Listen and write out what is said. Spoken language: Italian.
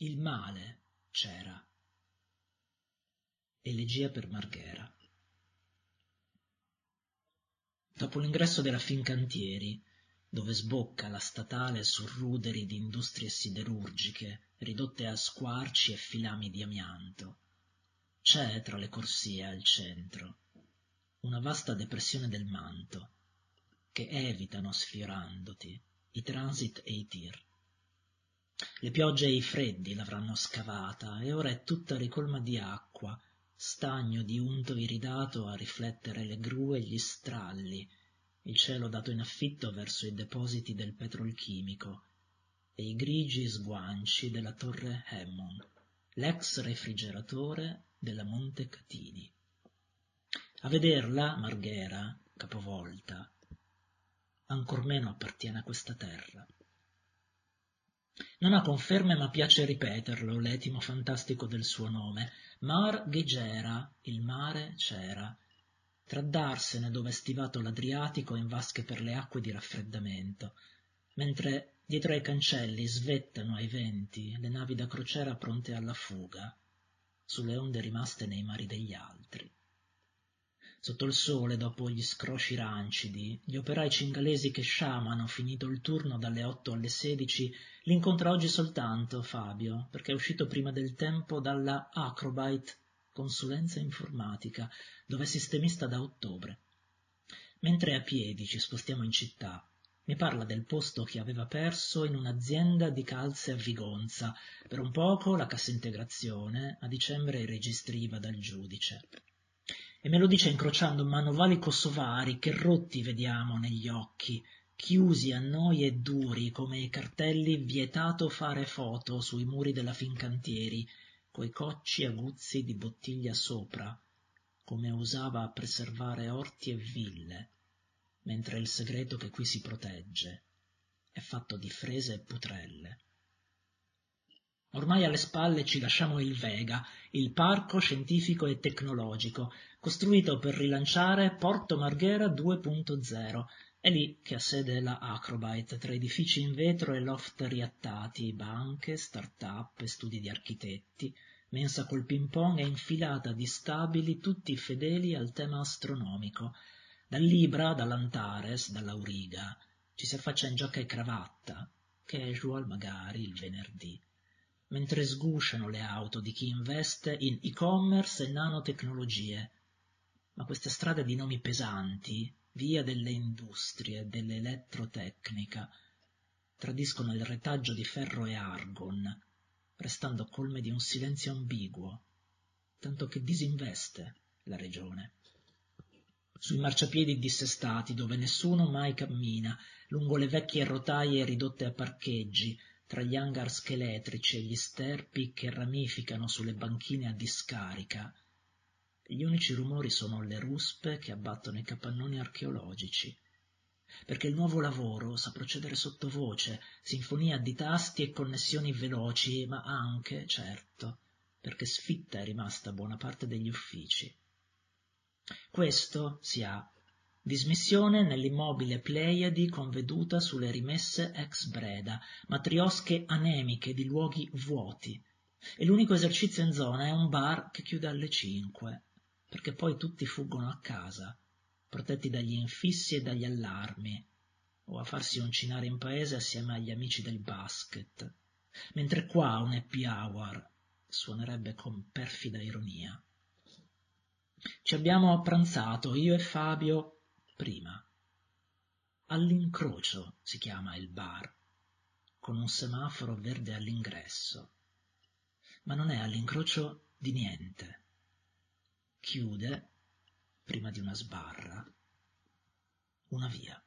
Il male c'era. Elegia per Marghera. Dopo l'ingresso della Fincantieri, dove sbocca la statale su ruderi di industrie siderurgiche ridotte a squarci e filami di amianto, c'è tra le corsie al centro una vasta depressione del manto che evitano sfiorandoti i transit e i tir. Le piogge e i freddi l'avranno scavata e ora è tutta ricolma di acqua, stagno di unto iridato a riflettere le gru e gli stralli, il cielo dato in affitto verso i depositi del petrolchimico e i grigi sguanci della torre Hammond, l'ex refrigeratore della Montecatini. A vederla, Marghera, capovolta, ancor meno appartiene a questa terra. Non ha conferme, ma piace ripeterlo, l'etimo fantastico del suo nome. Mar Ghegera, il mare c'era. Traddarsene dove è stivato l'Adriatico in vasche per le acque di raffreddamento, mentre dietro ai cancelli svettano ai venti le navi da crociera pronte alla fuga, sulle onde rimaste nei mari degli altri. Sotto il sole, dopo gli scrosci rancidi, gli operai cingalesi che sciamano, finito il turno dalle otto alle sedici, l'incontra oggi soltanto Fabio, perché è uscito prima del tempo dalla Acrobite, consulenza informatica, dove è sistemista da ottobre. Mentre a piedi ci spostiamo in città, mi parla del posto che aveva perso in un'azienda di calze a Vigonza, per un poco la cassa integrazione, a dicembre i registri dal giudice e me lo dice incrociando manovali kosovari che rotti vediamo negli occhi, chiusi a noi e duri come i cartelli vietato fare foto sui muri della Fincantieri, coi cocci aguzzi di bottiglia sopra, come usava a preservare orti e ville, mentre il segreto che qui si protegge è fatto di frese e putrelle. Ormai alle spalle ci lasciamo il Vega, il parco scientifico e tecnologico, costruito per rilanciare Porto Marghera 2.0. È lì che ha sede la Acrobite, tra edifici in vetro e loft riattati, banche, start-up studi di architetti, mensa col ping-pong e infilata di stabili tutti fedeli al tema astronomico. Dall'Ibra, dall'Antares, dall'Auriga ci si affaccia in giacca e cravatta, casual magari il venerdì mentre sgusciano le auto di chi investe in e-commerce e nanotecnologie. Ma queste strade di nomi pesanti, via delle industrie, dell'elettrotecnica, tradiscono il retaggio di ferro e argon, restando colme di un silenzio ambiguo, tanto che disinveste la regione. Sui marciapiedi dissestati, dove nessuno mai cammina, lungo le vecchie rotaie ridotte a parcheggi, tra gli hangar scheletrici e gli sterpi che ramificano sulle banchine a discarica. Gli unici rumori sono le ruspe che abbattono i capannoni archeologici. Perché il nuovo lavoro sa procedere sottovoce, sinfonia di tasti e connessioni veloci, ma anche, certo, perché sfitta è rimasta buona parte degli uffici. Questo si ha Dismissione nell'immobile Pleiadi conveduta sulle rimesse ex Breda, matriosche anemiche di luoghi vuoti. E l'unico esercizio in zona è un bar che chiude alle cinque, perché poi tutti fuggono a casa, protetti dagli infissi e dagli allarmi, o a farsi uncinare in paese assieme agli amici del basket, mentre qua un happy hour suonerebbe con perfida ironia. Ci abbiamo pranzato, io e Fabio, prima. All'incrocio si chiama il bar, con un semaforo verde all'ingresso, ma non è all'incrocio di niente. Chiude, prima di una sbarra, una via.